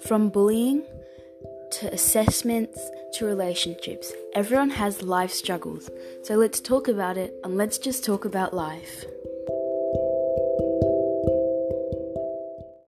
From bullying to assessments to relationships, everyone has life struggles. So let's talk about it and let's just talk about life.